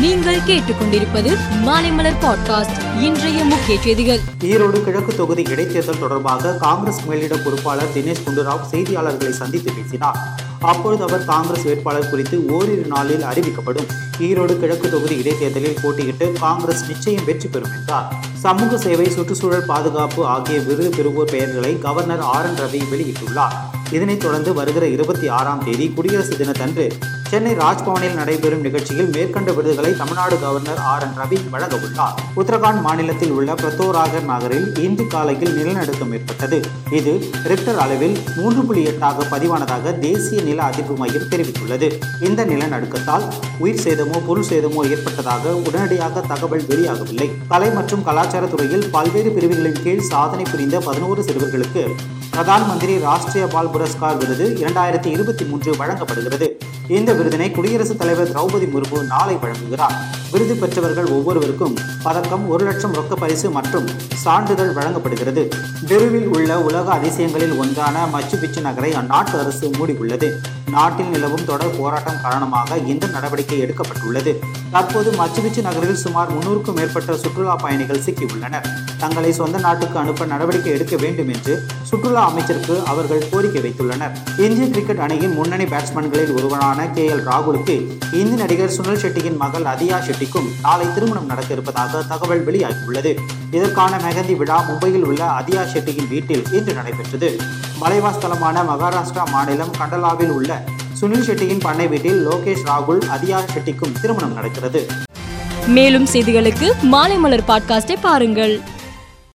நீங்கள் கேட்டுக்கொண்டிருப்பது மாலைமலர் பாட்காஸ்ட் இன்றைய முக்கிய செய்திகள். ஈரோடு கிழக்கு தொகுதி இடைத்தேர்தல் தொடர்பாக காங்கிரஸ் மேலிட பொறுப்பாளர் தினேஷ் குண்டுராவ் செய்தியாளர்களை சந்தித்து பேசினார். அப்பொழுது அவர் காங்கிரஸ் வேட்பாளர் குறித்து ஓரிரு நாளில் அறிவிக்கப்படும். ஈரோடு கிழக்கு தொகுதி இடைத்தேர்தலில் போட்டியிட்டு காங்கிரஸ் நிச்சயம் வெற்றி பெறும் என்றார். சமூக சேவை சுற்றுச்சூழல் பாதுகாப்பு ஆகிய விருது பெறுவோர் பெயர்களை கவர்னர் ஆர் என் ரவி வெளியிட்டுள்ளார். இதனைத் தொடர்ந்து வருகிற இருபத்தி ஆறாம் தேதி குடியரசு தினத்தன்று சென்னை ராஜ்பவனில் நடைபெறும் நிகழ்ச்சியில் மேற்கண்ட விருதுகளை Tamil Nadu governor R N Ravi வழங்க உள்ளார் உத்தரகாண்ட் மாநிலத்தில் உள்ள பிரத்தோராகர் நகரில் இன்று காலையில் நிலநடுக்கம் ஏற்பட்டது. இது ரிக்டர் அளவில் மூன்று புள்ளி எட்டாக பதிவானதாக தேசிய நில அதிர்வு மையம் தெரிவித்துள்ளது. இந்த நிலநடுக்கத்தால் உயிர் சேதமோ பொருள் சேதமோ ஏற்பட்டதாக உடனடியாக தகவல் வெளியாகவில்லை. கலை மற்றும் கலாச்சார துறையில் பல்வேறு பிரிவுகளின் கீழ் சாதனை புரிந்த பதினோரு சிறுவர்களுக்கு பிரதான் மந்திரி ராஷ்டிரிய பால் புரஸ்கார் விருது இரண்டாயிரத்தி இருபத்தி மூன்று வழங்கப்படுகிறது. இந்த விருதினை குடியரசுத் தலைவர் திரௌபதி முர்மு நாளை வழங்குகிறார். விருது பெற்றவர்கள் ஒவ்வொருவருக்கும் பதக்கம் ஒரு லட்சம் ரொக்க பரிசு மற்றும் சான்றிதழ் வழங்கப்படுகிறது. பெருவில் உள்ள உலக அதிசயங்களில் ஒன்றான மச்சு பிச்சு நகரை அந்நாட்டு அரசு மூடியுள்ளது. நாட்டில் நிலவும் தொடர் போராட்டம் காரணமாக இந்த நடவடிக்கை எடுக்கப்பட்டுள்ளது. தற்போது மச்சு பிச்சு நகரில் சுமார் முன்னூறுக்கும் மேற்பட்ட சுற்றுலா பயணிகள் சிக்கியுள்ளனர். தங்களை சொந்த நாட்டுக்கு அனுப்ப நடவடிக்கை எடுக்க வேண்டும் என்று சுற்றுலா அமைச்சருக்கு அவர்கள் கோரிக்கை வைத்துள்ளனர். இந்திய கிரிக்கெட் அணியின் முன்னணி பேட்ஸ்மேன்களில் ஒருவரான கே எல் ராகுலுக்கு இந்தி நடிகர் சுனில் ஷெட்டியின் மகள் அதியா ஷெட்டிக்கும் நாளை திருமணம் நடக்க இருப்பதாக தகவல் வெளியாகியுள்ளது. இதற்கான மெகந்தி விழா மும்பையில் உள்ள அதியா ஷெட்டியின் வீட்டில் இன்று நடைபெற்றது. மலைவாஸ்தலமான மகாராஷ்டிரா மாநிலம் கண்டலாவில் உள்ள சுனில் ஷெட்டியின் பண்ணை வீட்டில் லோகேஷ் ராகுல் அதியா ஷெட்டிக்கும் திருமணம் நடக்கிறது. மேலும் செய்திகளுக்கு மாலைமலர் பாட்காஸ்டை பாருங்கள்.